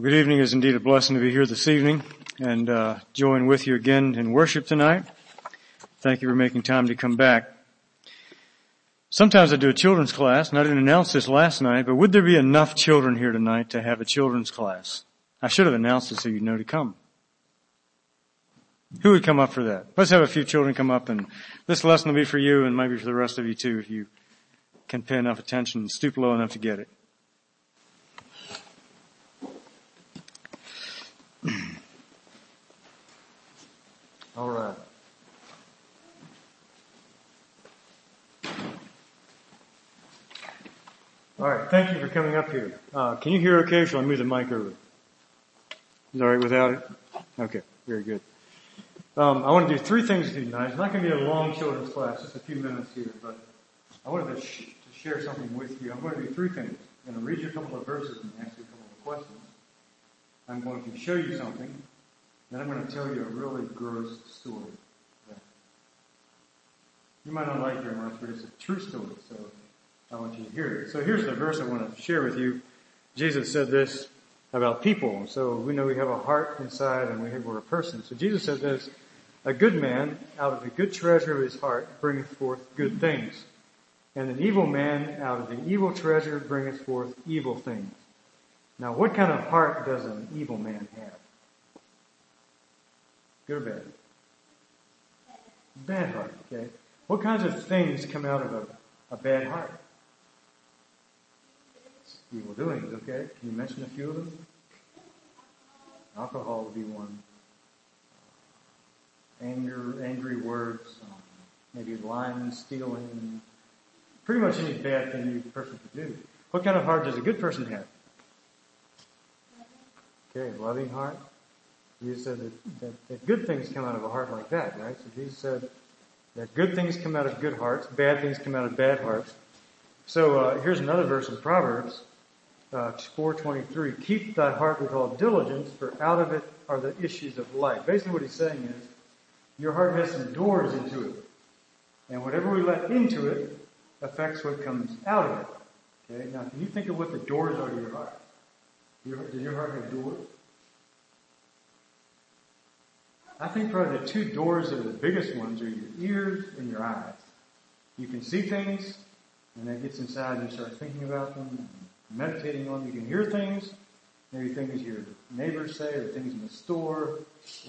Good evening. It's indeed a blessing to be here this evening and uh, join with you again in worship tonight. Thank you for making time to come back. Sometimes I do a children's class, and I didn't announce this last night, but would there be enough children here tonight to have a children's class? I should have announced it so you'd know to come. Who would come up for that? Let's have a few children come up and this lesson will be for you and maybe for the rest of you too if you can pay enough attention and stoop low enough to get it. All right. All right. Thank you for coming up here. Uh, can you hear okay? Shall I move the mic over? Is all right without it? Okay. Very good. Um, I want to do three things tonight. It's not going to be a long children's class, just a few minutes here, but I wanted to, sh- to share something with you. I'm going to do three things. I'm going to read you a couple of verses and ask you a couple of questions. I'm going to show you something, then I'm going to tell you a really gross story. You might not like very much, but it's a true story, so I want you to hear it. So here's the verse I want to share with you. Jesus said this about people. So we know we have a heart inside and we have, we're a person. So Jesus said this, a good man out of the good treasure of his heart bringeth forth good things. And an evil man out of the evil treasure bringeth forth evil things. Now what kind of heart does an evil man have? Good or bad? Bad heart, okay? What kinds of things come out of a, a bad heart? Evil doings, okay? Can you mention a few of them? Alcohol would be one. Anger, angry words, um, maybe lying, stealing, pretty much any bad thing you person could do. What kind of heart does a good person have? Okay, loving heart. Jesus said that, that, that good things come out of a heart like that, right? So Jesus said that good things come out of good hearts, bad things come out of bad hearts. So uh, here's another verse in Proverbs uh, 4:23. Keep thy heart with all diligence, for out of it are the issues of life. Basically, what he's saying is, your heart has some doors into it, and whatever we let into it affects what comes out of it. Okay. Now, can you think of what the doors are to your heart? Your, does your heart have doors? I think probably the two doors that are the biggest ones are your ears and your eyes. You can see things, and that gets inside and you start thinking about them, meditating on them. You can hear things, maybe things your neighbors say, or things in the store,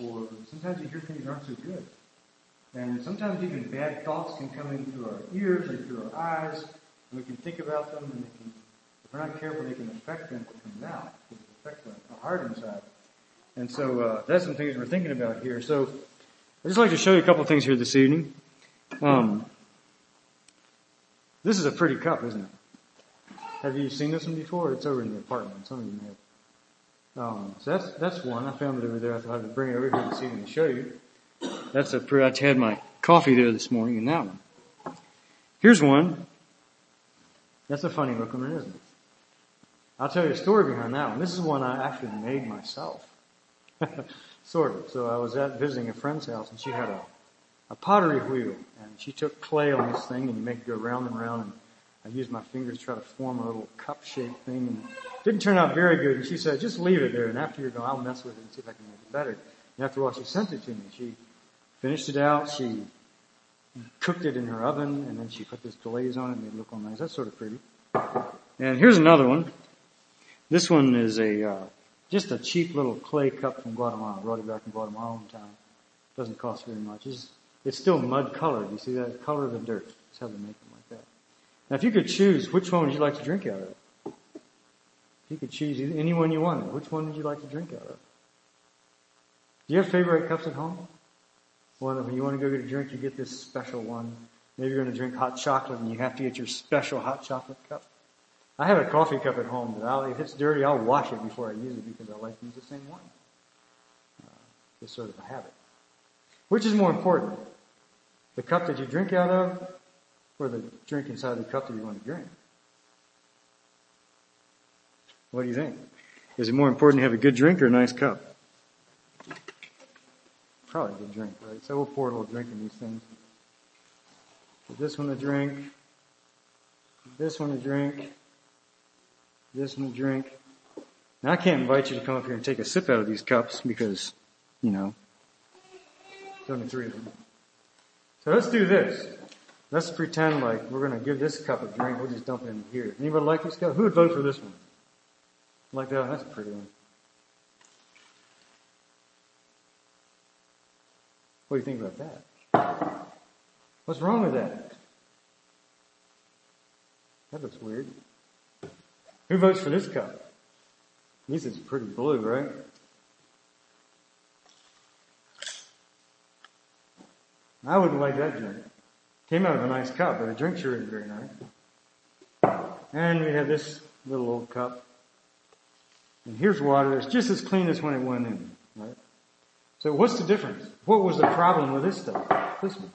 or sometimes you hear things that aren't so good. And sometimes even bad thoughts can come in through our ears and through our eyes, and we can think about them, and they can, if we're not careful, they can affect them what comes out. It can affect our heart inside. And so uh, that's some things we're thinking about here. So I'd just like to show you a couple things here this evening. Um, this is a pretty cup, isn't it? Have you seen this one before? It's over in the apartment. Some of you may have. Um, so that's that's one. I found it over there. I thought I'd bring it over here this evening to show you. That's a I had my coffee there this morning in that one. Here's one. That's a funny looking one, isn't it? I'll tell you a story behind that one. This is one I actually made myself. sort of. So I was at visiting a friend's house and she had a, a pottery wheel and she took clay on this thing and you make it go round and round and I used my fingers to try to form a little cup shaped thing and it didn't turn out very good and she said, just leave it there and after you're gone I'll mess with it and see if I can make it better. And after a while she sent it to me. She finished it out, she cooked it in her oven and then she put this glaze on it and made it look all nice. That's sort of pretty. And here's another one. This one is a uh, just a cheap little clay cup from Guatemala. Brought it back from Guatemala time. Doesn't cost very much. It's, it's still mud colored. You see that? Color of the dirt. That's how they make them like that. Now if you could choose, which one would you like to drink out of? If you could choose any one you wanted, which one would you like to drink out of? Do you have favorite cups at home? One when you want to go get a drink, you get this special one. Maybe you're going to drink hot chocolate and you have to get your special hot chocolate cup. I have a coffee cup at home, but I'll, if it's dirty, I'll wash it before I use it because I like to use the same one. Uh, it's sort of a habit. Which is more important? The cup that you drink out of or the drink inside the cup that you want to drink? What do you think? Is it more important to have a good drink or a nice cup? Probably a good drink, right? So we'll pour a little drink in these things. Give this one a drink. This one a drink this one a drink. Now I can't invite you to come up here and take a sip out of these cups because, you know, there's only three of them. So let's do this. Let's pretend like we're going to give this cup a drink. We'll just dump it in here. Anybody like this cup? Who would vote for this one? Like that? That's a pretty one. What do you think about that? What's wrong with that? That looks weird. Who votes for this cup? This is pretty blue, right? I wouldn't like that drink. Came out of a nice cup, but the drink sure isn't very nice. And we have this little old cup. And here's water. It's just as clean as when it went in, right? So what's the difference? What was the problem with this stuff? This one.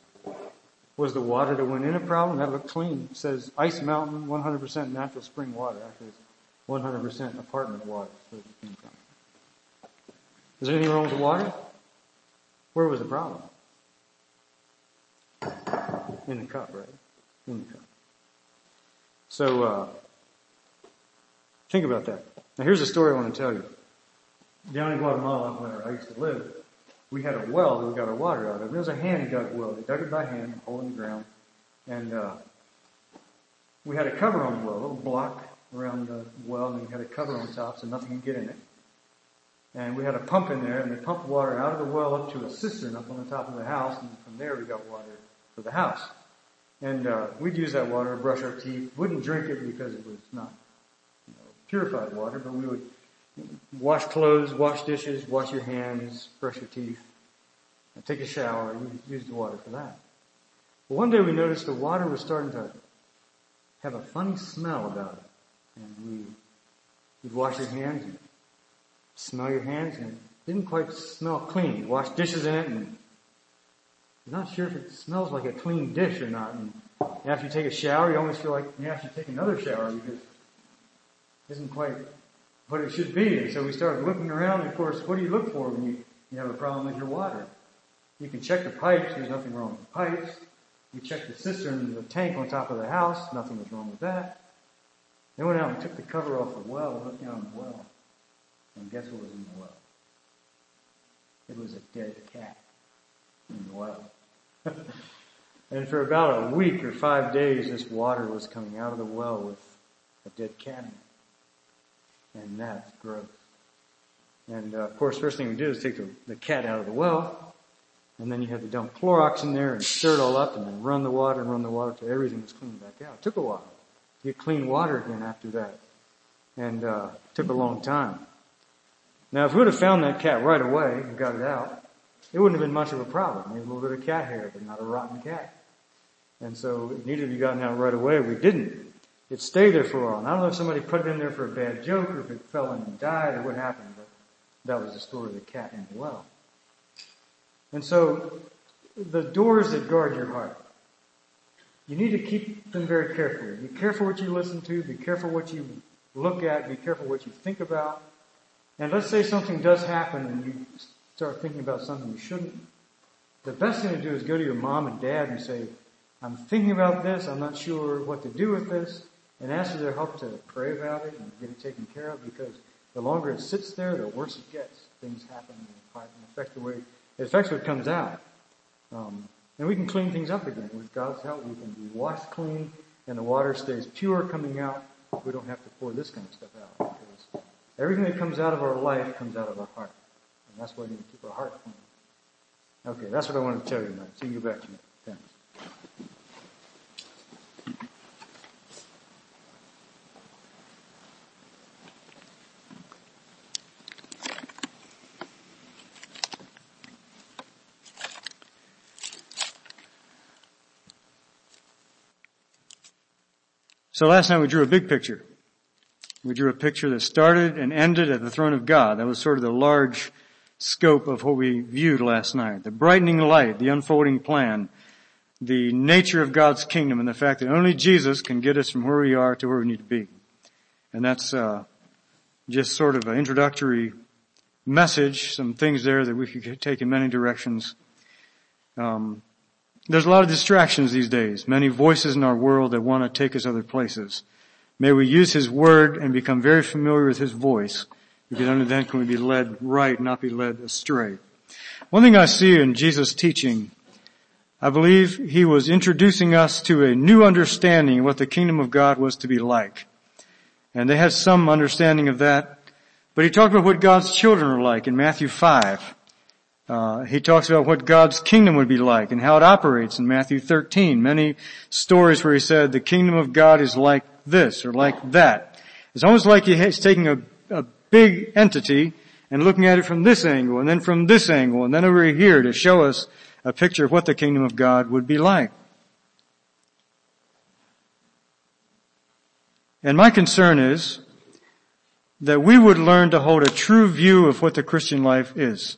Was the water that went in a problem? That looked clean. It says Ice Mountain, 100% natural spring water. Actually, it's 100% apartment water. Where it came from. Is there anything wrong with the water? Where was the problem? In the cup, right? In the cup. So, uh, think about that. Now here's a story I want to tell you. Down in Guatemala, where I used to live, we had a well that we got our water out of. It was a hand dug well. They dug it by hand, hole in the ground. And, uh, we had a cover on the well, a little block around the well, and we had a cover on top so nothing could get in it. And we had a pump in there, and they pumped water out of the well up to a cistern up on the top of the house, and from there we got water for the house. And uh, we'd use that water brush our teeth. Wouldn't drink it because it was not you know, purified water, but we would wash clothes, wash dishes, wash your hands, brush your teeth, take a shower. We used the water for that. But one day we noticed the water was starting to have a funny smell about it. And we, you'd wash your hands and smell your hands and it didn't quite smell clean. You wash dishes in it and you're not sure if it smells like a clean dish or not. And after you take a shower, you almost feel like you have to take another shower because it isn't quite what it should be. And so we started looking around. Of course, what do you look for when you, you have a problem with your water? You can check the pipes. There's nothing wrong with the pipes. You check the cistern, the tank on top of the house. Nothing was wrong with that. They went out and took the cover off the well looked down the well. And guess what was in the well? It was a dead cat in the well. and for about a week or five days, this water was coming out of the well with a dead cat in it. And that's gross. And uh, of course, first thing we did is take the, the cat out of the well, and then you had to dump Clorox in there and stir it all up, and then run the water and run the water till everything was cleaned back out. It took a while get clean water again after that. And uh, took a long time. Now, if we would have found that cat right away and got it out, it wouldn't have been much of a problem. Maybe a little bit of cat hair, but not a rotten cat. And so it needed to be gotten out right away. We didn't. It stayed there for a while. And I don't know if somebody put it in there for a bad joke or if it fell in and died or what happened, but that was the story of the cat in the well. And so the doors that guard your heart, you need to keep them very carefully. Be careful what you listen to. Be careful what you look at. Be careful what you think about. And let's say something does happen and you start thinking about something you shouldn't. The best thing to do is go to your mom and dad and say, I'm thinking about this. I'm not sure what to do with this. And ask for their help to pray about it and get it taken care of because the longer it sits there, the worse it gets. Things happen in the heart and affect the way, it affects what comes out. Um, and we can clean things up again. With God's help, we can be washed clean and the water stays pure coming out. We don't have to pour this kind of stuff out because everything that comes out of our life comes out of our heart. And that's why we need to keep our heart clean. Okay, that's what I wanted to tell you tonight. So you back to me. Thanks. So last night we drew a big picture. We drew a picture that started and ended at the throne of God. That was sort of the large scope of what we viewed last night. The brightening light, the unfolding plan, the nature of God's kingdom, and the fact that only Jesus can get us from where we are to where we need to be. And that's uh, just sort of an introductory message, some things there that we could take in many directions. Um, there's a lot of distractions these days, many voices in our world that want to take us other places. May we use His Word and become very familiar with His voice because only then can we be led right, not be led astray. One thing I see in Jesus' teaching, I believe he was introducing us to a new understanding of what the kingdom of God was to be like. And they had some understanding of that, but he talked about what God's children are like in Matthew 5. Uh, he talks about what God's kingdom would be like and how it operates in Matthew 13. Many stories where he said the kingdom of God is like this or like that. It's almost like he's taking a, a big entity and looking at it from this angle and then from this angle and then over here to show us a picture of what the kingdom of God would be like. And my concern is that we would learn to hold a true view of what the Christian life is.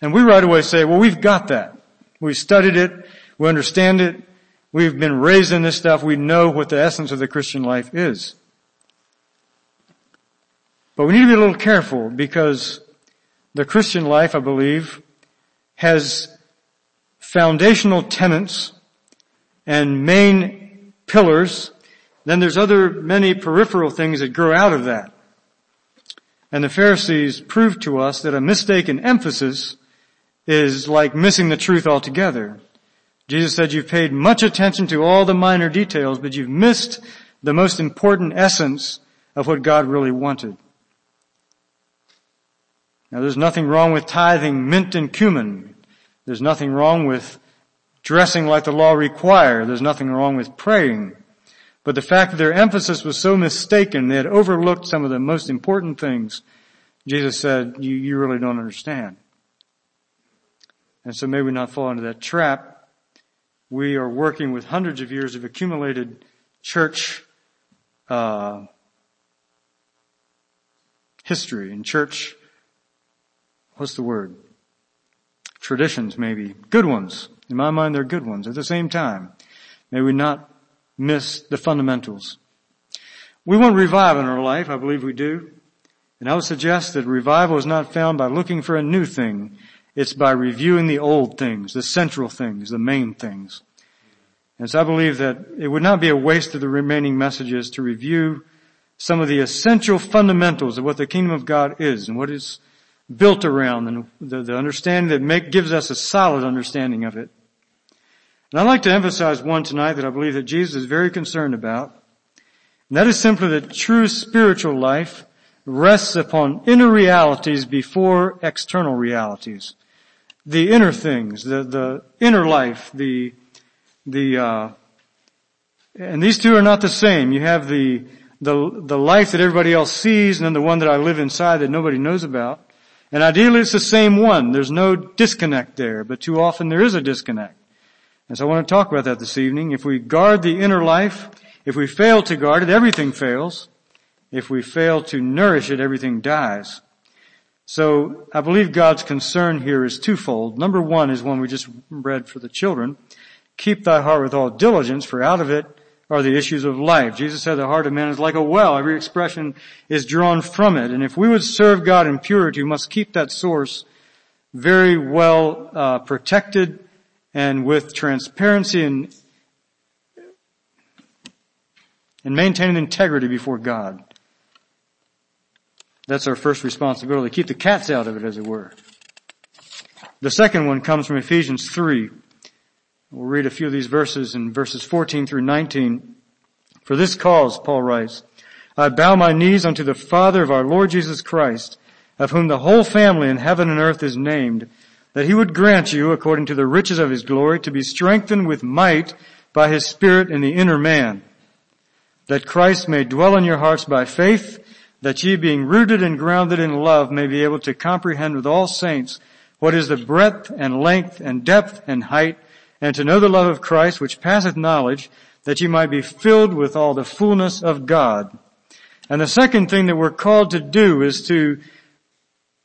And we right away say, well, we've got that. We've studied it. We understand it. We've been raised in this stuff. We know what the essence of the Christian life is. But we need to be a little careful because the Christian life, I believe, has foundational tenets and main pillars. Then there's other many peripheral things that grow out of that. And the Pharisees proved to us that a mistaken emphasis is like missing the truth altogether. Jesus said you've paid much attention to all the minor details, but you've missed the most important essence of what God really wanted. Now there's nothing wrong with tithing mint and cumin. There's nothing wrong with dressing like the law required. There's nothing wrong with praying. But the fact that their emphasis was so mistaken, they had overlooked some of the most important things, Jesus said, you, you really don't understand. And so may we not fall into that trap. We are working with hundreds of years of accumulated church uh, history and church what's the word? Traditions maybe. Good ones. In my mind they're good ones. At the same time, may we not miss the fundamentals. We want revival in our life. I believe we do. And I would suggest that revival is not found by looking for a new thing. It's by reviewing the old things, the central things, the main things. And so I believe that it would not be a waste of the remaining messages to review some of the essential fundamentals of what the kingdom of God is and what is built around and the, the understanding that make, gives us a solid understanding of it. And I'd like to emphasize one tonight that I believe that Jesus is very concerned about. And that is simply that true spiritual life rests upon inner realities before external realities. The inner things, the, the inner life, the, the, uh, and these two are not the same. You have the, the, the life that everybody else sees and then the one that I live inside that nobody knows about. And ideally it's the same one. There's no disconnect there, but too often there is a disconnect. And so I want to talk about that this evening. If we guard the inner life, if we fail to guard it, everything fails. If we fail to nourish it, everything dies. So I believe God's concern here is twofold. Number one is one we just read for the children. Keep thy heart with all diligence, for out of it are the issues of life. Jesus said the heart of man is like a well. Every expression is drawn from it. And if we would serve God in purity, we must keep that source very well uh, protected and with transparency and and maintaining integrity before God. That's our first responsibility. Keep the cats out of it, as it were. The second one comes from Ephesians 3. We'll read a few of these verses in verses 14 through 19. For this cause, Paul writes, I bow my knees unto the Father of our Lord Jesus Christ, of whom the whole family in heaven and earth is named, that he would grant you, according to the riches of his glory, to be strengthened with might by his Spirit in the inner man, that Christ may dwell in your hearts by faith, that ye being rooted and grounded in love may be able to comprehend with all saints what is the breadth and length and depth and height, and to know the love of Christ which passeth knowledge, that ye might be filled with all the fullness of God. And the second thing that we're called to do is to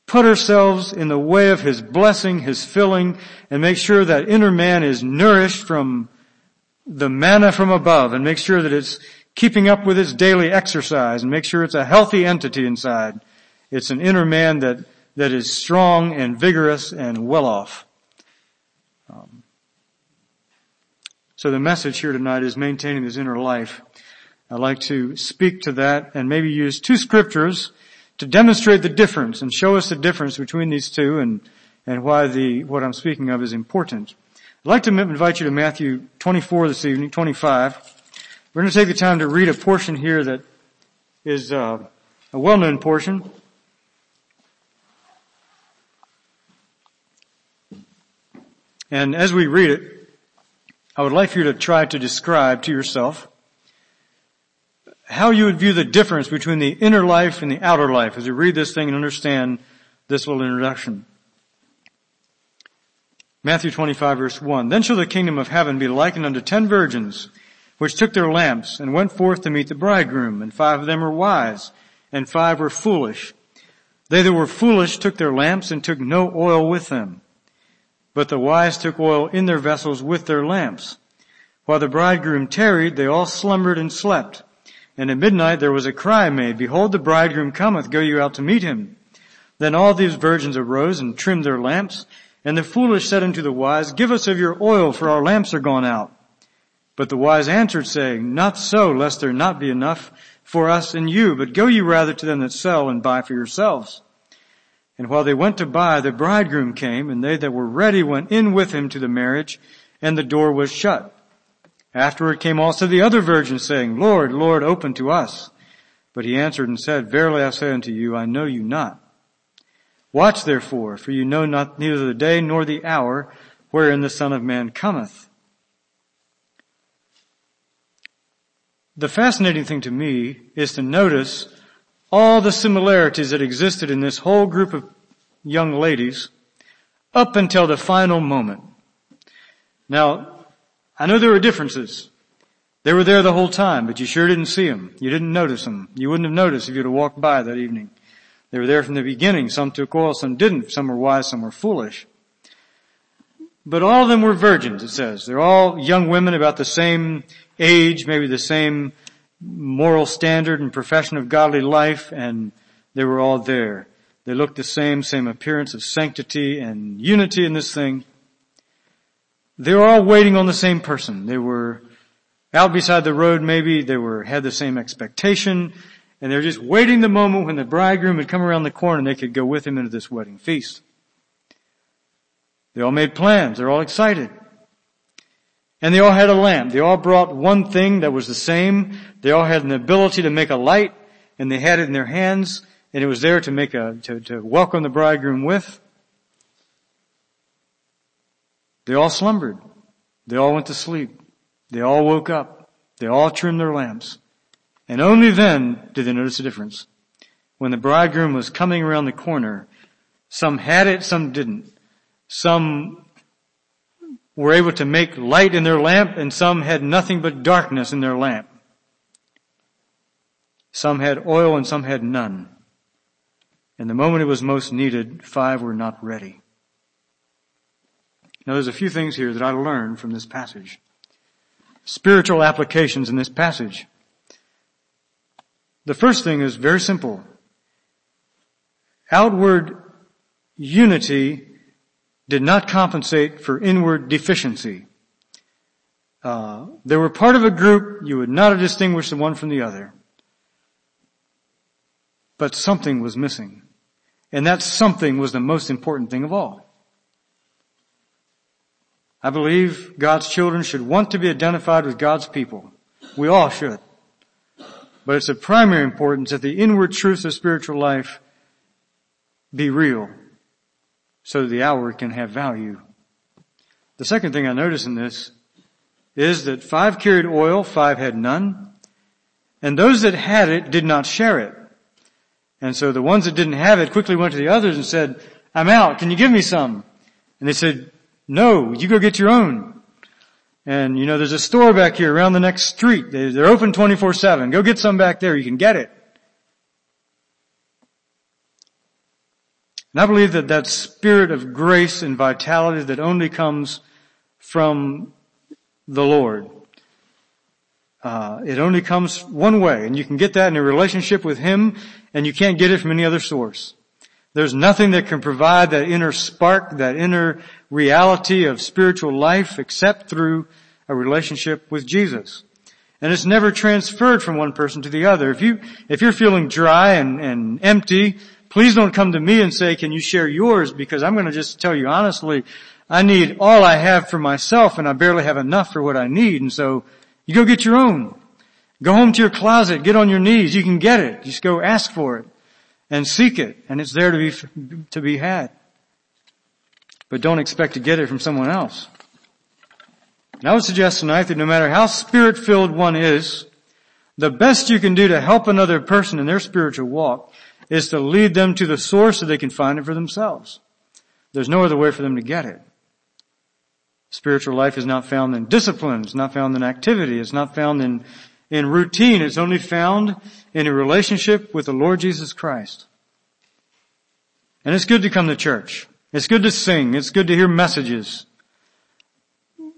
put ourselves in the way of His blessing, His filling, and make sure that inner man is nourished from the manna from above and make sure that it's keeping up with its daily exercise and make sure it's a healthy entity inside. It's an inner man that, that is strong and vigorous and well off. Um, so the message here tonight is maintaining this inner life. I'd like to speak to that and maybe use two scriptures to demonstrate the difference and show us the difference between these two and, and why the, what I'm speaking of is important. I'd like to invite you to Matthew 24 this evening, 25. We're going to take the time to read a portion here that is uh, a well-known portion. And as we read it, I would like for you to try to describe to yourself how you would view the difference between the inner life and the outer life as you read this thing and understand this little introduction. Matthew 25 verse 1. Then shall the kingdom of heaven be likened unto ten virgins, which took their lamps and went forth to meet the bridegroom, and five of them were wise, and five were foolish. They that were foolish took their lamps and took no oil with them. But the wise took oil in their vessels with their lamps. While the bridegroom tarried, they all slumbered and slept. And at midnight there was a cry made, Behold, the bridegroom cometh, go you out to meet him. Then all these virgins arose and trimmed their lamps. And the foolish said unto the wise, Give us of your oil, for our lamps are gone out. But the wise answered, saying, Not so, lest there not be enough for us and you, but go you rather to them that sell and buy for yourselves. And while they went to buy, the bridegroom came, and they that were ready went in with him to the marriage, and the door was shut. Afterward came also the other virgins saying, Lord, Lord, open to us. But he answered and said, Verily I say unto you, I know you not. Watch therefore, for you know not neither the day nor the hour wherein the Son of Man cometh. The fascinating thing to me is to notice all the similarities that existed in this whole group of young ladies up until the final moment. Now, I know there were differences. They were there the whole time, but you sure didn't see them. You didn't notice them. You wouldn't have noticed if you'd have walked by that evening. They were there from the beginning. Some took oil, some didn't. Some were wise, some were foolish. But all of them were virgins, it says. They're all young women about the same age, maybe the same moral standard and profession of godly life, and they were all there. They looked the same, same appearance of sanctity and unity in this thing. They were all waiting on the same person. They were out beside the road maybe, they were, had the same expectation, and they were just waiting the moment when the bridegroom would come around the corner and they could go with him into this wedding feast. They all made plans. They're all excited. And they all had a lamp. They all brought one thing that was the same. They all had an ability to make a light and they had it in their hands and it was there to make a, to, to welcome the bridegroom with. They all slumbered. They all went to sleep. They all woke up. They all trimmed their lamps. And only then did they notice a difference. When the bridegroom was coming around the corner, some had it, some didn't. Some were able to make light in their lamp and some had nothing but darkness in their lamp. Some had oil and some had none. And the moment it was most needed, five were not ready. Now there's a few things here that I learned from this passage. Spiritual applications in this passage. The first thing is very simple. Outward unity did not compensate for inward deficiency. Uh, they were part of a group, you would not have distinguished the one from the other. But something was missing. And that something was the most important thing of all. I believe God's children should want to be identified with God's people. We all should. But it's of primary importance that the inward truth of spiritual life be real so the hour can have value. The second thing I notice in this is that five carried oil, five had none, and those that had it did not share it. And so the ones that didn't have it quickly went to the others and said, I'm out, can you give me some? And they said, no, you go get your own. And you know, there's a store back here around the next street. They're open 24-7. Go get some back there. You can get it. And I believe that that spirit of grace and vitality that only comes from the Lord. Uh, it only comes one way, and you can get that in a relationship with Him, and you can't get it from any other source. There's nothing that can provide that inner spark, that inner reality of spiritual life except through a relationship with Jesus. And it's never transferred from one person to the other. If you, if you're feeling dry and, and empty, please don't come to me and say, can you share yours? Because I'm going to just tell you honestly, I need all I have for myself and I barely have enough for what I need. And so you go get your own. Go home to your closet, get on your knees. You can get it. Just go ask for it and seek it and it's there to be, to be had. But don't expect to get it from someone else. And I would suggest tonight that no matter how spirit filled one is, the best you can do to help another person in their spiritual walk is to lead them to the source so they can find it for themselves. There's no other way for them to get it. Spiritual life is not found in discipline. It's not found in activity. It's not found in, in routine. It's only found in a relationship with the Lord Jesus Christ. And it's good to come to church. It's good to sing. It's good to hear messages.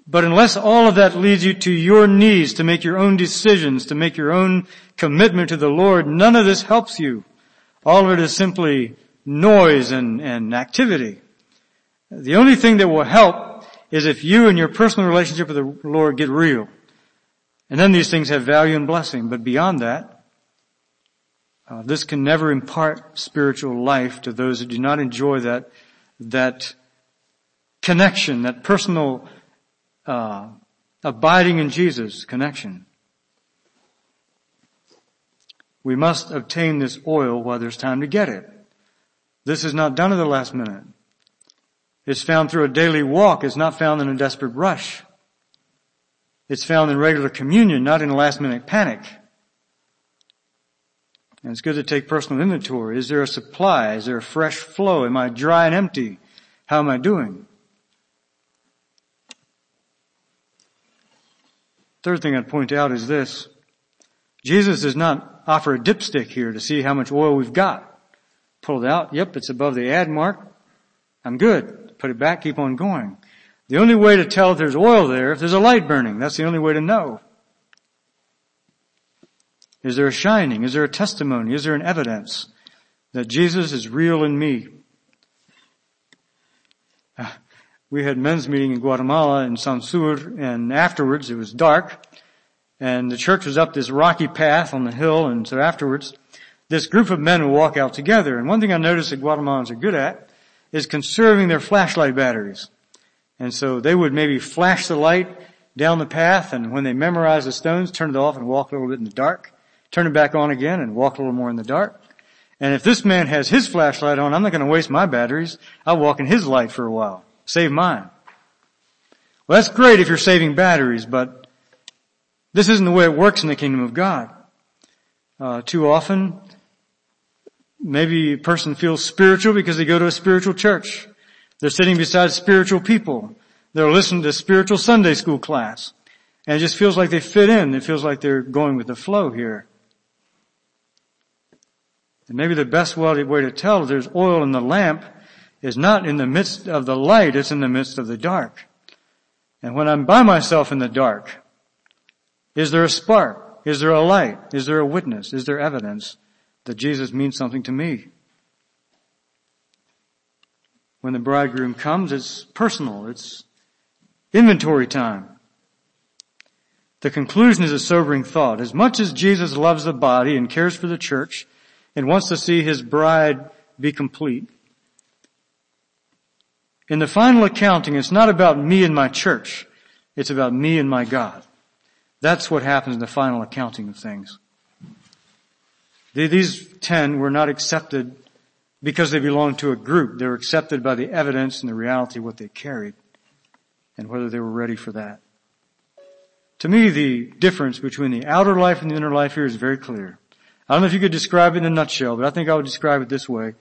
But unless all of that leads you to your knees to make your own decisions, to make your own commitment to the Lord, none of this helps you. All of it is simply noise and, and activity. The only thing that will help is if you and your personal relationship with the Lord get real. And then these things have value and blessing. But beyond that, uh, this can never impart spiritual life to those who do not enjoy that, that connection, that personal uh, abiding in Jesus connection. We must obtain this oil while there's time to get it. This is not done at the last minute. It's found through a daily walk. It's not found in a desperate rush. It's found in regular communion, not in a last minute panic. And it's good to take personal inventory. Is there a supply? Is there a fresh flow? Am I dry and empty? How am I doing? Third thing I'd point out is this. Jesus does not offer a dipstick here to see how much oil we've got. Pull it out. Yep, it's above the add mark. I'm good. Put it back, keep on going. The only way to tell if there's oil there, if there's a light burning, that's the only way to know. Is there a shining? Is there a testimony? Is there an evidence that Jesus is real in me? Uh, we had men's meeting in Guatemala in Sansur and afterwards it was dark and the church was up this rocky path on the hill and so afterwards this group of men would walk out together and one thing I noticed that Guatemalans are good at is conserving their flashlight batteries. And so they would maybe flash the light down the path and when they memorized the stones, turn it off and walk a little bit in the dark, turn it back on again and walk a little more in the dark. And if this man has his flashlight on, I'm not going to waste my batteries. I'll walk in his light for a while. Save mine. Well, that's great if you're saving batteries, but this isn't the way it works in the kingdom of God. Uh, too often, maybe a person feels spiritual because they go to a spiritual church. They're sitting beside spiritual people. They're listening to spiritual Sunday school class. And it just feels like they fit in. It feels like they're going with the flow here. And maybe the best way to tell if there's oil in the lamp is not in the midst of the light, it's in the midst of the dark. And when I'm by myself in the dark, is there a spark? Is there a light? Is there a witness? Is there evidence that Jesus means something to me? When the bridegroom comes, it's personal. It's inventory time. The conclusion is a sobering thought. As much as Jesus loves the body and cares for the church and wants to see his bride be complete, in the final accounting, it's not about me and my church. It's about me and my God. That's what happens in the final accounting of things. These ten were not accepted because they belonged to a group. They were accepted by the evidence and the reality of what they carried and whether they were ready for that. To me, the difference between the outer life and the inner life here is very clear. I don't know if you could describe it in a nutshell, but I think I would describe it this way.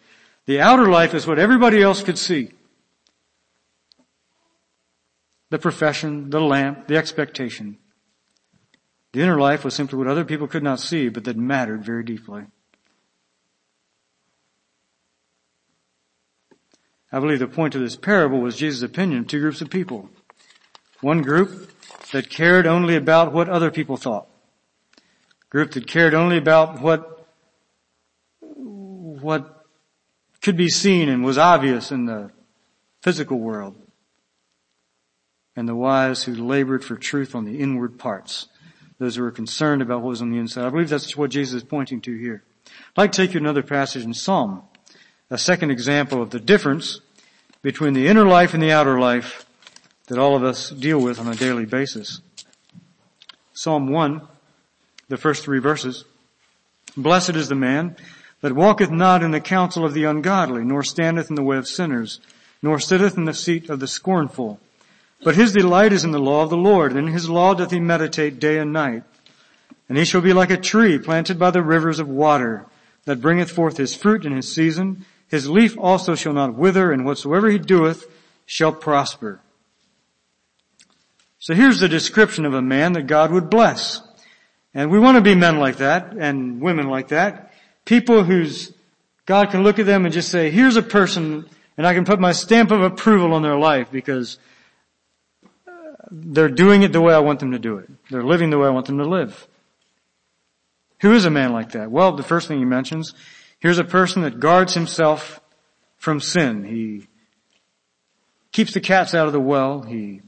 The outer life is what everybody else could see the profession, the lamp, the expectation. The inner life was simply what other people could not see, but that mattered very deeply. I believe the point of this parable was Jesus' opinion of two groups of people. One group that cared only about what other people thought. Group that cared only about what, what could be seen and was obvious in the physical world and the wise who labored for truth on the inward parts, those who are concerned about what was on the inside. I believe that's what Jesus is pointing to here. I'd like to take you another passage in Psalm, a second example of the difference between the inner life and the outer life that all of us deal with on a daily basis. Psalm 1, the first three verses. Blessed is the man that walketh not in the counsel of the ungodly, nor standeth in the way of sinners, nor sitteth in the seat of the scornful. But his delight is in the law of the Lord, and in his law doth he meditate day and night. And he shall be like a tree planted by the rivers of water, that bringeth forth his fruit in his season. His leaf also shall not wither, and whatsoever he doeth shall prosper. So here's the description of a man that God would bless. And we want to be men like that, and women like that. People whose God can look at them and just say, here's a person, and I can put my stamp of approval on their life because they're doing it the way I want them to do it. They're living the way I want them to live. Who is a man like that? Well, the first thing he mentions, here's a person that guards himself from sin. He keeps the cats out of the well. He,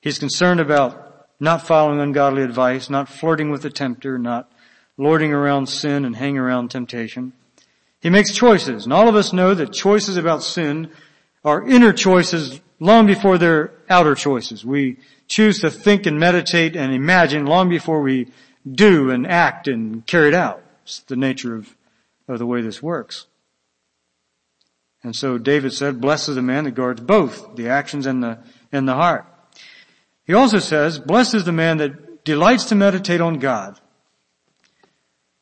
he's concerned about not following ungodly advice, not flirting with the tempter, not lording around sin and hanging around temptation. He makes choices, and all of us know that choices about sin are inner choices long before they're outer choices. We choose to think and meditate and imagine long before we do and act and carry it out. It's the nature of, of the way this works. And so David said, blessed is the man that guards both the actions and the, and the heart. He also says, blessed is the man that delights to meditate on God.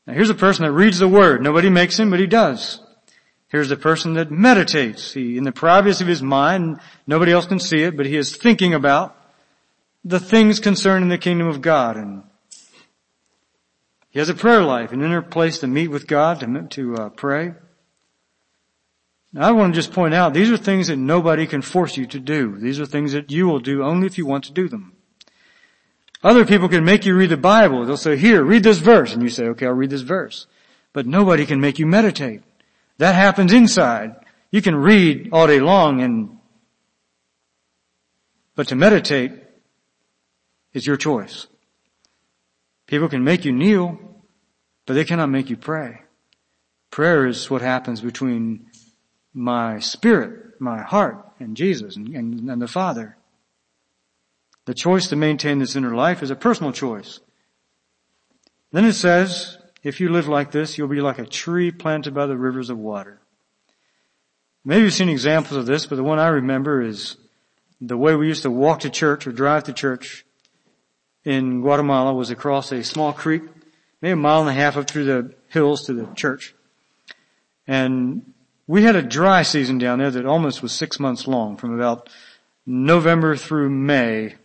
Now here's a person that reads the word. Nobody makes him, but he does. Here's a person that meditates. He, in the privacy of his mind, nobody else can see it, but he is thinking about the things concerning the kingdom of God. And he has a prayer life, an inner place to meet with God, to, to uh, pray. Now I want to just point out, these are things that nobody can force you to do. These are things that you will do only if you want to do them. Other people can make you read the Bible. They'll say, here, read this verse. And you say, okay, I'll read this verse. But nobody can make you meditate. That happens inside. You can read all day long and, but to meditate is your choice. People can make you kneel, but they cannot make you pray. Prayer is what happens between my spirit, my heart, and Jesus and, and, and the Father. The choice to maintain this inner life is a personal choice. Then it says, if you live like this, you'll be like a tree planted by the rivers of water. Maybe you've seen examples of this, but the one I remember is the way we used to walk to church or drive to church in Guatemala was across a small creek, maybe a mile and a half up through the hills to the church. And we had a dry season down there that almost was six months long from about November through May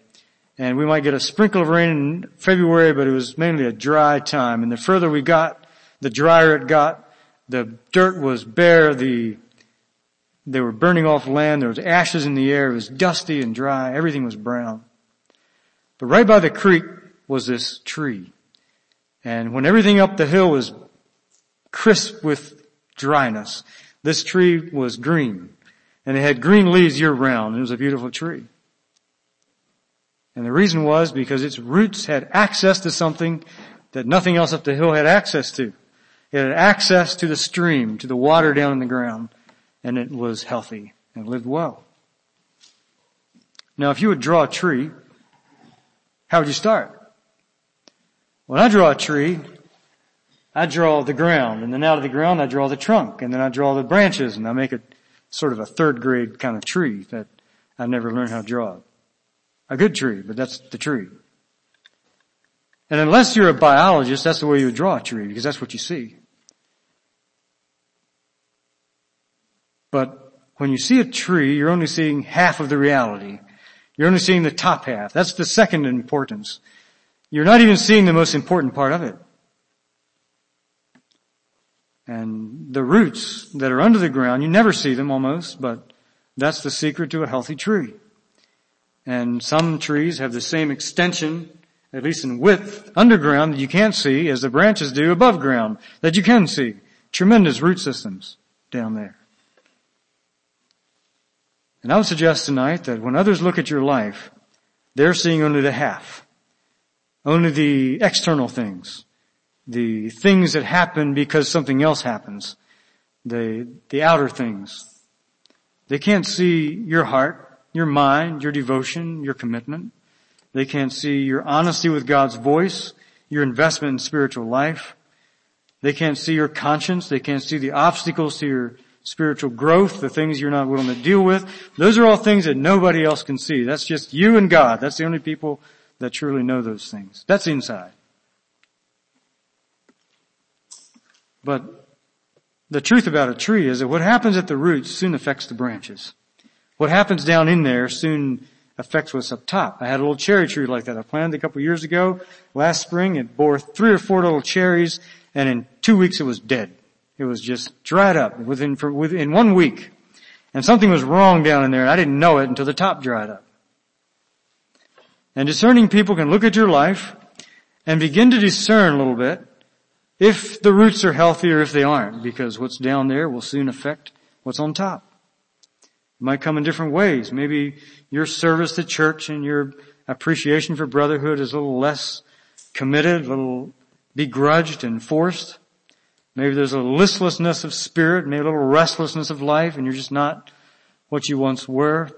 and we might get a sprinkle of rain in February, but it was mainly a dry time. And the further we got, the drier it got. The dirt was bare. The they were burning off land. There was ashes in the air. It was dusty and dry. Everything was brown. But right by the creek was this tree. And when everything up the hill was crisp with dryness, this tree was green. And it had green leaves year round. It was a beautiful tree. And the reason was because its roots had access to something that nothing else up the hill had access to. It had access to the stream, to the water down in the ground, and it was healthy and lived well. Now if you would draw a tree, how would you start? When I draw a tree, I draw the ground, and then out of the ground I draw the trunk, and then I draw the branches, and I make it sort of a third grade kind of tree that I never learned how to draw. A good tree, but that's the tree. And unless you're a biologist, that's the way you would draw a tree, because that's what you see. But when you see a tree, you're only seeing half of the reality. You're only seeing the top half. That's the second importance. You're not even seeing the most important part of it. And the roots that are under the ground, you never see them almost, but that's the secret to a healthy tree. And some trees have the same extension, at least in width, underground that you can't see as the branches do above ground that you can see. Tremendous root systems down there. And I would suggest tonight that when others look at your life, they're seeing only the half Only the external things. The things that happen because something else happens. The, the outer things. They can't see your heart, your mind, your devotion, your commitment. They can't see your honesty with God's voice, your investment in spiritual life. They can't see your conscience. They can't see the obstacles to your spiritual growth, the things you're not willing to deal with. Those are all things that nobody else can see. That's just you and God. That's the only people that truly know those things. That's inside. But the truth about a tree is that what happens at the roots soon affects the branches. What happens down in there soon affects what's up top. I had a little cherry tree like that. I planted a couple years ago. Last spring it bore three or four little cherries and in two weeks it was dead. It was just dried up within, for, within one week. And something was wrong down in there and I didn't know it until the top dried up. And discerning people can look at your life and begin to discern a little bit if the roots are healthy or if they aren't because what's down there will soon affect what's on top. Might come in different ways. Maybe your service to church and your appreciation for brotherhood is a little less committed, a little begrudged and forced. Maybe there's a listlessness of spirit, maybe a little restlessness of life, and you're just not what you once were.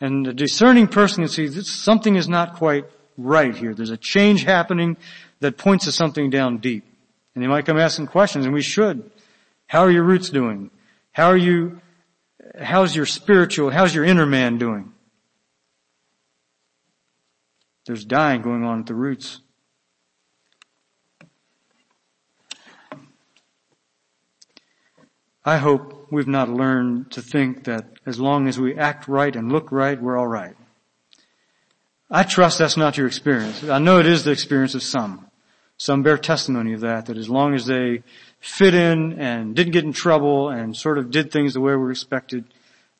And a discerning person can see that something is not quite right here. There's a change happening that points to something down deep. And they might come asking questions, and we should. How are your roots doing? How are you, how's your spiritual, how's your inner man doing? There's dying going on at the roots. I hope we've not learned to think that as long as we act right and look right, we're alright. I trust that's not your experience. I know it is the experience of some. Some bear testimony of that, that as long as they fit in and didn't get in trouble and sort of did things the way we were expected,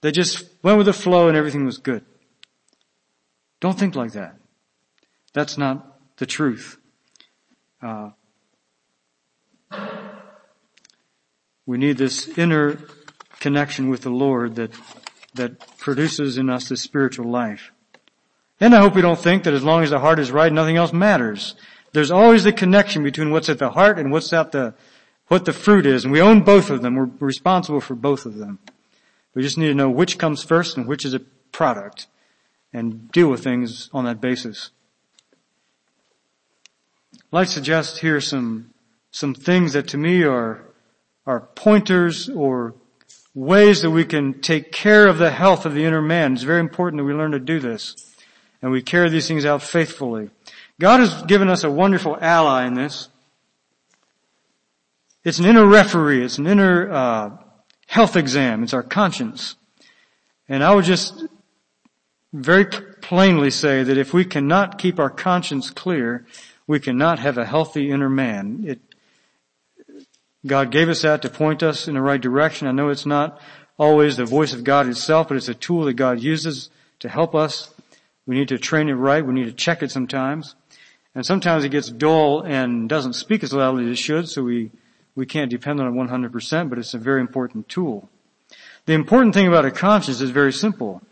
they just went with the flow and everything was good. Don't think like that. That's not the truth. Uh, We need this inner connection with the Lord that, that produces in us this spiritual life. And I hope we don't think that as long as the heart is right, nothing else matters. There's always the connection between what's at the heart and what's at the, what the fruit is. And we own both of them. We're responsible for both of them. We just need to know which comes first and which is a product and deal with things on that basis. I'd like to suggest here some, some things that to me are are pointers or ways that we can take care of the health of the inner man. It's very important that we learn to do this. And we carry these things out faithfully. God has given us a wonderful ally in this. It's an inner referee. It's an inner uh, health exam. It's our conscience. And I would just very plainly say that if we cannot keep our conscience clear, we cannot have a healthy inner man. It God gave us that to point us in the right direction. I know it's not always the voice of God itself, but it's a tool that God uses to help us. We need to train it right. We need to check it sometimes. And sometimes it gets dull and doesn't speak as loudly as it should, so we, we can't depend on it 100%, but it's a very important tool. The important thing about a conscience is very simple.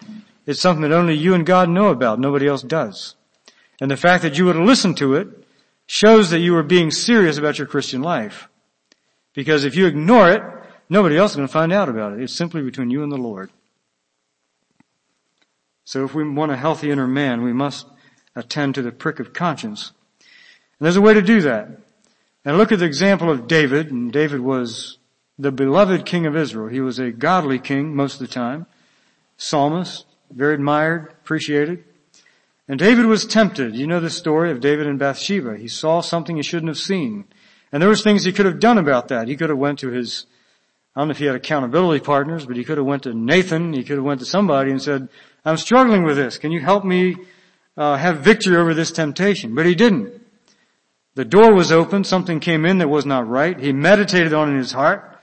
It's something that only you and God know about. Nobody else does. And the fact that you would listen to it shows that you are being serious about your Christian life. Because if you ignore it, nobody else is going to find out about it. It's simply between you and the Lord. So if we want a healthy inner man, we must attend to the prick of conscience. And there's a way to do that. And look at the example of David, and David was the beloved king of Israel. He was a godly king most of the time. Psalmist, very admired, appreciated. And David was tempted. You know the story of David and Bathsheba. He saw something he shouldn't have seen. And there was things he could have done about that. He could have went to his, I don't know if he had accountability partners, but he could have went to Nathan, he could have went to somebody and said, I'm struggling with this. Can you help me uh, have victory over this temptation? But he didn't. The door was open, something came in that was not right. He meditated on it in his heart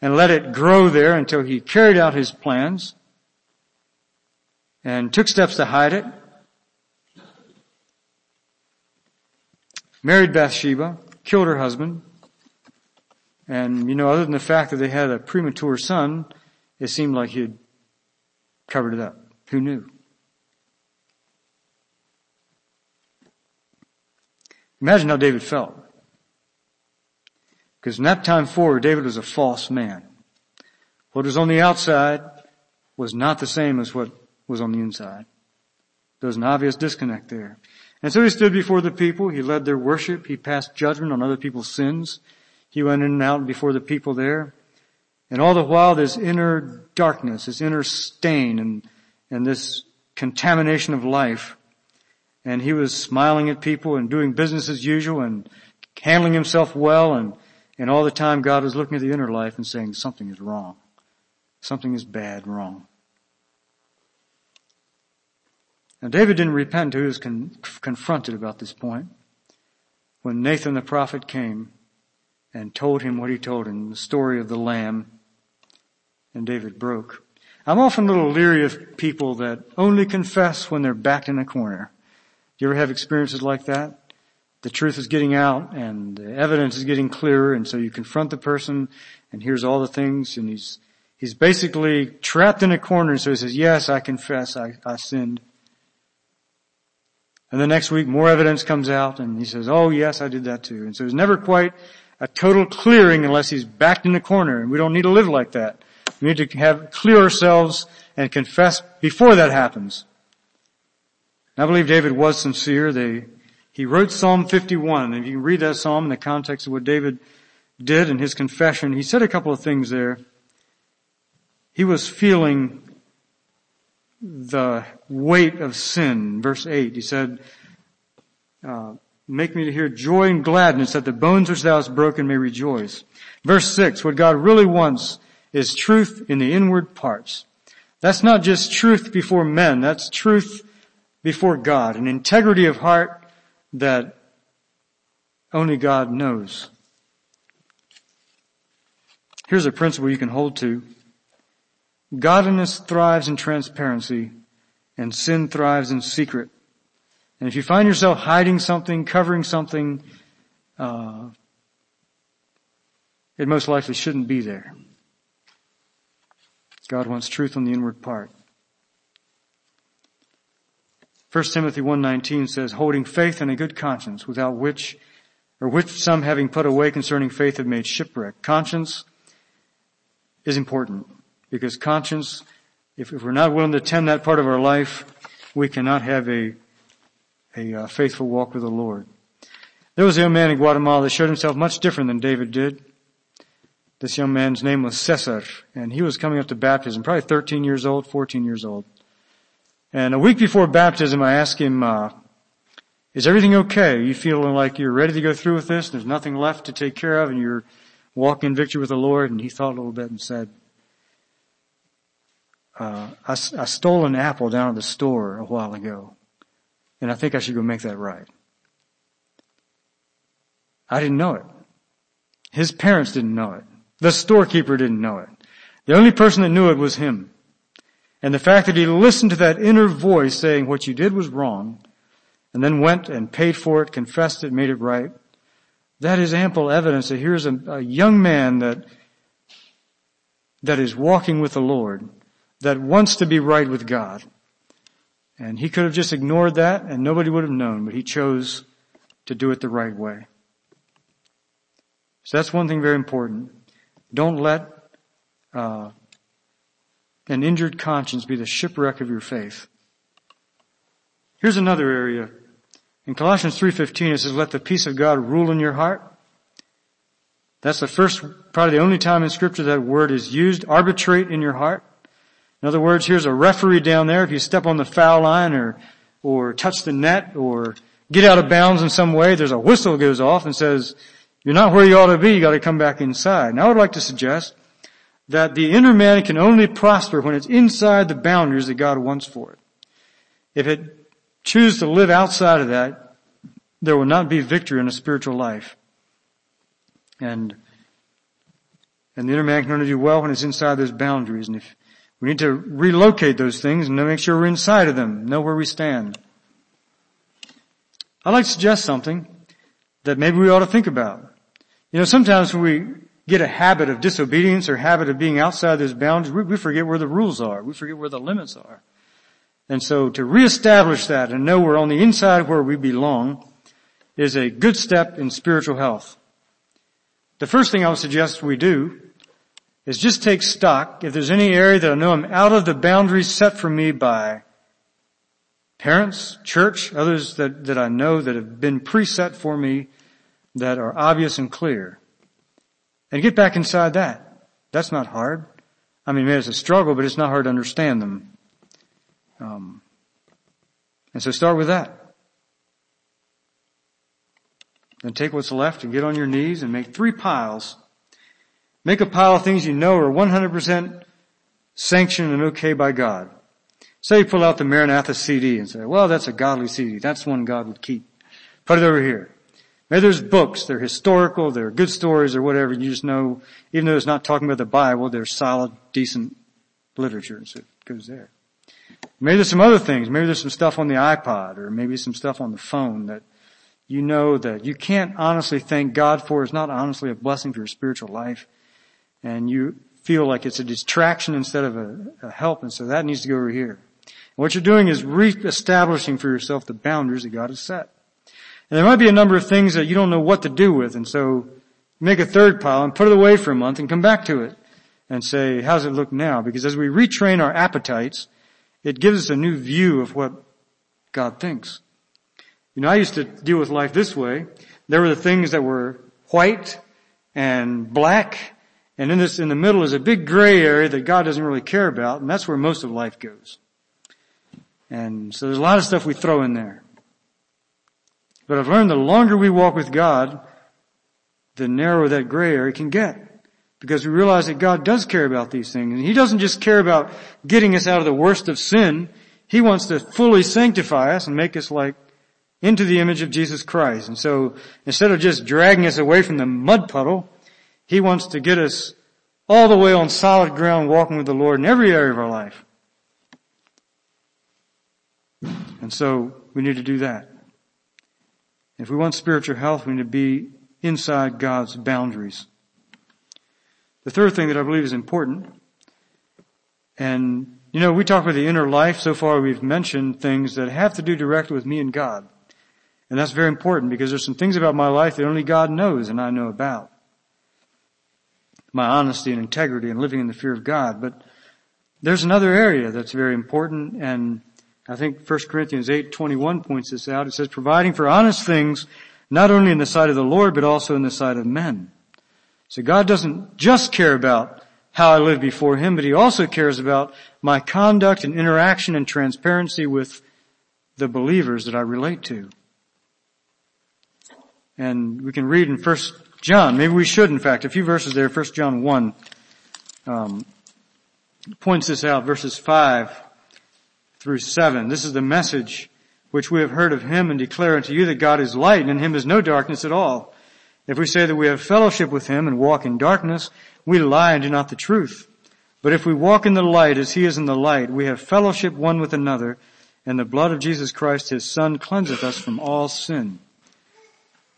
and let it grow there until he carried out his plans and took steps to hide it. Married Bathsheba, killed her husband. And, you know, other than the fact that they had a premature son, it seemed like he had covered it up. Who knew? Imagine how David felt. Because from that time forward, David was a false man. What was on the outside was not the same as what was on the inside. There was an obvious disconnect there. And so he stood before the people, he led their worship, he passed judgment on other people's sins, he went in and out before the people there. And all the while this inner darkness, this inner stain and, and this contamination of life. And he was smiling at people and doing business as usual and handling himself well and, and all the time God was looking at the inner life and saying something is wrong. Something is bad wrong. Now David didn't repent until he was con- confronted about this point. When Nathan the prophet came and told him what he told him, the story of the lamb, and David broke. I'm often a little leery of people that only confess when they're backed in a corner. You ever have experiences like that? The truth is getting out and the evidence is getting clearer and so you confront the person and here's all the things and he's, he's basically trapped in a corner and so he says, yes, I confess, I, I sinned. And the next week more evidence comes out and he says, oh yes, I did that too. And so it's never quite a total clearing unless he's backed in the corner and we don't need to live like that. We need to have, clear ourselves and confess before that happens. I believe David was sincere. They, he wrote Psalm 51 and if you can read that Psalm in the context of what David did in his confession, he said a couple of things there. He was feeling the weight of sin. Verse 8, he said, uh, make me to hear joy and gladness that the bones which thou hast broken may rejoice. Verse 6, what God really wants is truth in the inward parts. That's not just truth before men, that's truth before God, an integrity of heart that only God knows. Here's a principle you can hold to. Godliness thrives in transparency and sin thrives in secret. And if you find yourself hiding something, covering something, uh, it most likely shouldn't be there. God wants truth on the inward part. 1 Timothy 1.19 says, holding faith and a good conscience, without which, or which some having put away concerning faith have made shipwreck. Conscience is important. Because conscience, if, if we're not willing to tend that part of our life, we cannot have a, a uh, faithful walk with the Lord. There was a young man in Guatemala that showed himself much different than David did. This young man's name was Cesar, and he was coming up to baptism, probably 13 years old, 14 years old. And a week before baptism, I asked him, uh, is everything okay? Are you feeling like you're ready to go through with this? There's nothing left to take care of and you're walking in victory with the Lord? And he thought a little bit and said, uh, I, I stole an apple down at the store a while ago, and I think I should go make that right. I didn't know it. His parents didn't know it. The storekeeper didn't know it. The only person that knew it was him. And the fact that he listened to that inner voice saying what you did was wrong, and then went and paid for it, confessed it, made it right, that is ample evidence that here's a, a young man that, that is walking with the Lord that wants to be right with God. And he could have just ignored that and nobody would have known, but he chose to do it the right way. So that's one thing very important. Don't let uh, an injured conscience be the shipwreck of your faith. Here's another area. In Colossians 3.15 it says, let the peace of God rule in your heart. That's the first, probably the only time in scripture that word is used. Arbitrate in your heart. In other words, here's a referee down there. If you step on the foul line or, or touch the net or get out of bounds in some way, there's a whistle goes off and says, you're not where you ought to be, you gotta come back inside. Now I would like to suggest that the inner man can only prosper when it's inside the boundaries that God wants for it. If it chooses to live outside of that, there will not be victory in a spiritual life. And, and the inner man can only do well when it's inside those boundaries. And if, we need to relocate those things and make sure we're inside of them, know where we stand. I'd like to suggest something that maybe we ought to think about. You know, sometimes when we get a habit of disobedience or habit of being outside those boundaries, we, we forget where the rules are. We forget where the limits are. And so to reestablish that and know we're on the inside where we belong is a good step in spiritual health. The first thing I would suggest we do is just take stock. If there's any area that I know I'm out of the boundaries set for me by parents, church, others that, that I know that have been preset for me that are obvious and clear. And get back inside that. That's not hard. I mean, it's a struggle, but it's not hard to understand them. Um, and so start with that. Then take what's left and get on your knees and make three piles. Make a pile of things you know are 100% sanctioned and okay by God. Say you pull out the Maranatha CD and say, well, that's a godly CD. That's one God would keep. Put it over here. Maybe there's books, they're historical, they're good stories or whatever. You just know, even though it's not talking about the Bible, they're solid, decent literature. So it goes there. Maybe there's some other things. Maybe there's some stuff on the iPod or maybe some stuff on the phone that you know that you can't honestly thank God for. It's not honestly a blessing for your spiritual life. And you feel like it's a distraction instead of a, a help. And so that needs to go over here. And what you're doing is re-establishing for yourself the boundaries that God has set. And there might be a number of things that you don't know what to do with. And so make a third pile and put it away for a month and come back to it and say, how's it look now? Because as we retrain our appetites, it gives us a new view of what God thinks. You know, I used to deal with life this way. There were the things that were white and black, and in this, in the middle is a big gray area that God doesn't really care about, and that's where most of life goes. And so there's a lot of stuff we throw in there. But I've learned the longer we walk with God, the narrower that gray area can get. Because we realize that God does care about these things. And He doesn't just care about getting us out of the worst of sin. He wants to fully sanctify us and make us like into the image of Jesus Christ. And so instead of just dragging us away from the mud puddle, He wants to get us all the way on solid ground walking with the Lord in every area of our life. And so we need to do that. If we want spiritual health, we need to be inside God's boundaries. The third thing that I believe is important, and you know, we talk about the inner life. So far we've mentioned things that have to do directly with me and God. And that's very important because there's some things about my life that only God knows and I know about. My honesty and integrity and living in the fear of God. But there's another area that's very important and I think 1 Corinthians 8:21 points this out. It says providing for honest things not only in the sight of the Lord but also in the sight of men. So God doesn't just care about how I live before Him, but He also cares about my conduct and interaction and transparency with the believers that I relate to. And we can read in First John, maybe we should in fact, a few verses there, First John 1, um, points this out, verses 5 through 7. This is the message which we have heard of Him and declare unto you that God is light and in Him is no darkness at all. If we say that we have fellowship with Him and walk in darkness, we lie and do not the truth. But if we walk in the light as He is in the light, we have fellowship one with another, and the blood of Jesus Christ His Son cleanseth us from all sin.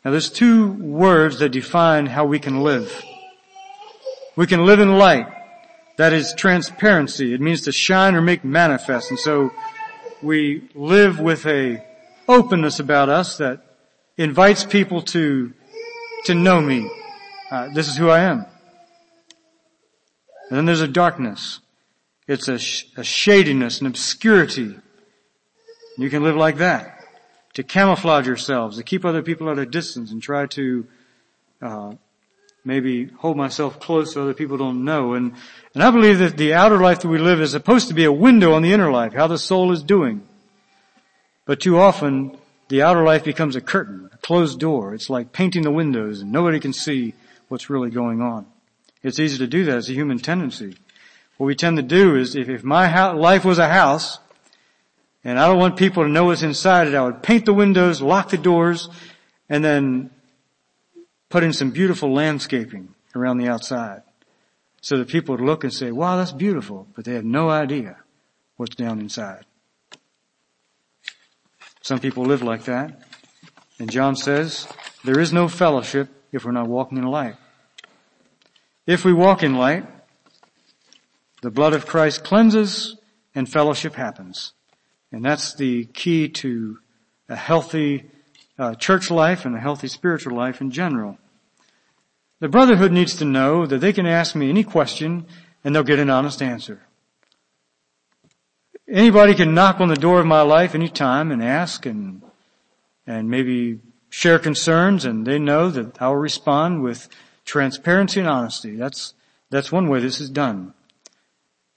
Now there's two words that define how we can live. We can live in light. That is transparency. It means to shine or make manifest. And so we live with a openness about us that invites people to, to know me. Uh, this is who I am. And then there's a darkness. It's a, sh- a shadiness, an obscurity. You can live like that to camouflage yourselves, to keep other people at a distance and try to uh, maybe hold myself close so other people don't know. And, and I believe that the outer life that we live is supposed to be a window on the inner life, how the soul is doing. But too often, the outer life becomes a curtain, a closed door. It's like painting the windows and nobody can see what's really going on. It's easy to do that. It's a human tendency. What we tend to do is if, if my life was a house, and I don't want people to know what's inside it. I would paint the windows, lock the doors, and then put in some beautiful landscaping around the outside. So that people would look and say, wow, that's beautiful, but they have no idea what's down inside. Some people live like that. And John says, there is no fellowship if we're not walking in light. If we walk in light, the blood of Christ cleanses and fellowship happens. And that's the key to a healthy uh, church life and a healthy spiritual life in general. The brotherhood needs to know that they can ask me any question and they'll get an honest answer. Anybody can knock on the door of my life anytime and ask and, and maybe share concerns and they know that I'll respond with transparency and honesty. That's, that's one way this is done.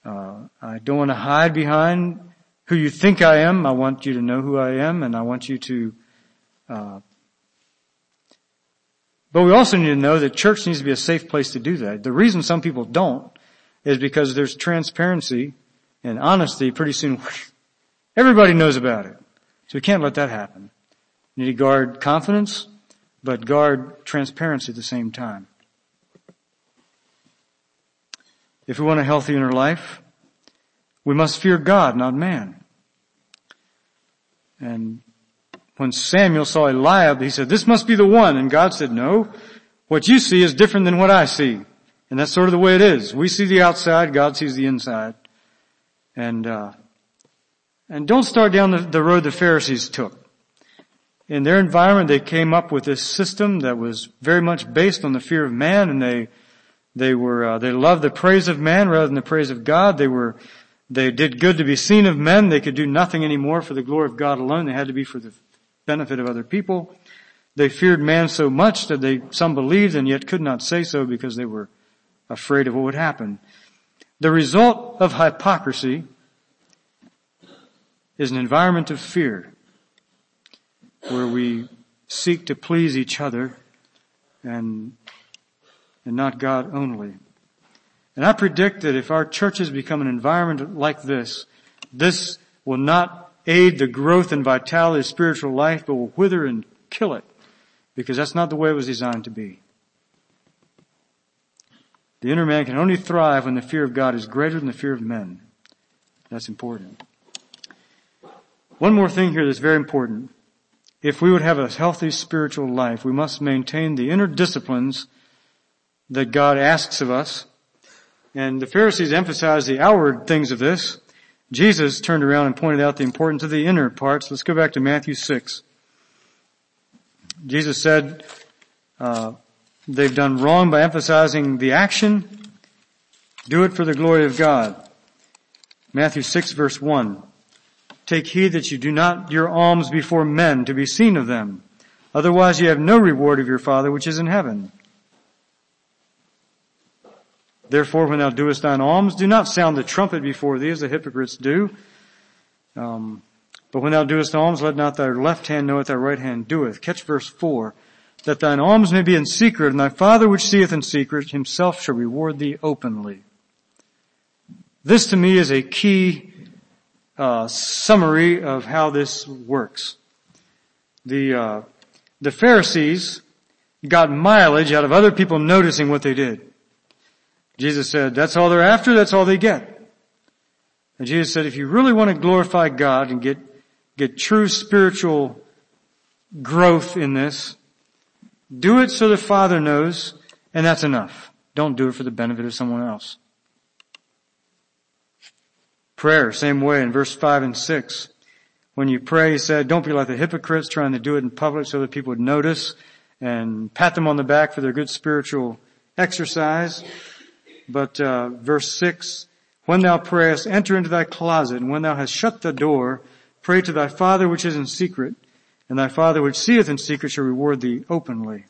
Uh, I don't want to hide behind who you think I am. I want you to know who I am and I want you to, uh, but we also need to know that church needs to be a safe place to do that. The reason some people don't is because there's transparency and honesty pretty soon. Everybody knows about it. So we can't let that happen. You need to guard confidence, but guard transparency at the same time. If we want a healthy inner life, we must fear God, not man. And when Samuel saw Eliab, he said, this must be the one. And God said, no, what you see is different than what I see. And that's sort of the way it is. We see the outside, God sees the inside. And, uh, and don't start down the, the road the Pharisees took. In their environment, they came up with this system that was very much based on the fear of man, and they they were uh, they loved the praise of man rather than the praise of God. They were they did good to be seen of men. They could do nothing anymore for the glory of God alone. They had to be for the benefit of other people. They feared man so much that they some believed and yet could not say so because they were afraid of what would happen. The result of hypocrisy is an environment of fear where we seek to please each other and, and not God only. And I predict that if our churches become an environment like this, this will not aid the growth and vitality of spiritual life, but will wither and kill it. Because that's not the way it was designed to be. The inner man can only thrive when the fear of God is greater than the fear of men. That's important. One more thing here that's very important. If we would have a healthy spiritual life, we must maintain the inner disciplines that God asks of us. And the Pharisees emphasized the outward things of this. Jesus turned around and pointed out the importance of the inner parts. Let's go back to Matthew 6. Jesus said, uh, they've done wrong by emphasizing the action. Do it for the glory of God. Matthew 6 verse 1. Take heed that you do not your alms before men to be seen of them. Otherwise you have no reward of your Father which is in heaven. Therefore when thou doest thine alms, do not sound the trumpet before thee as the hypocrites do. Um, but when thou doest alms, let not thy left hand know what thy right hand doeth. Catch verse 4. That thine alms may be in secret, and thy Father which seeth in secret himself shall reward thee openly. This to me is a key uh, summary of how this works. The uh, the Pharisees got mileage out of other people noticing what they did. Jesus said, "That's all they're after. That's all they get." And Jesus said, "If you really want to glorify God and get get true spiritual growth in this, do it so the Father knows, and that's enough. Don't do it for the benefit of someone else." Prayer, same way in verse 5 and 6. When you pray, he said, don't be like the hypocrites trying to do it in public so that people would notice and pat them on the back for their good spiritual exercise. But uh, verse 6, when thou prayest, enter into thy closet, and when thou hast shut the door, pray to thy Father which is in secret, and thy Father which seeth in secret shall reward thee openly.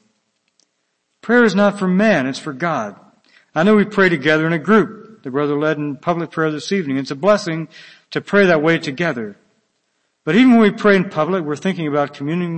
Prayer is not for man, it's for God. I know we pray together in a group. The brother led in public prayer this evening. It's a blessing to pray that way together. But even when we pray in public, we're thinking about communing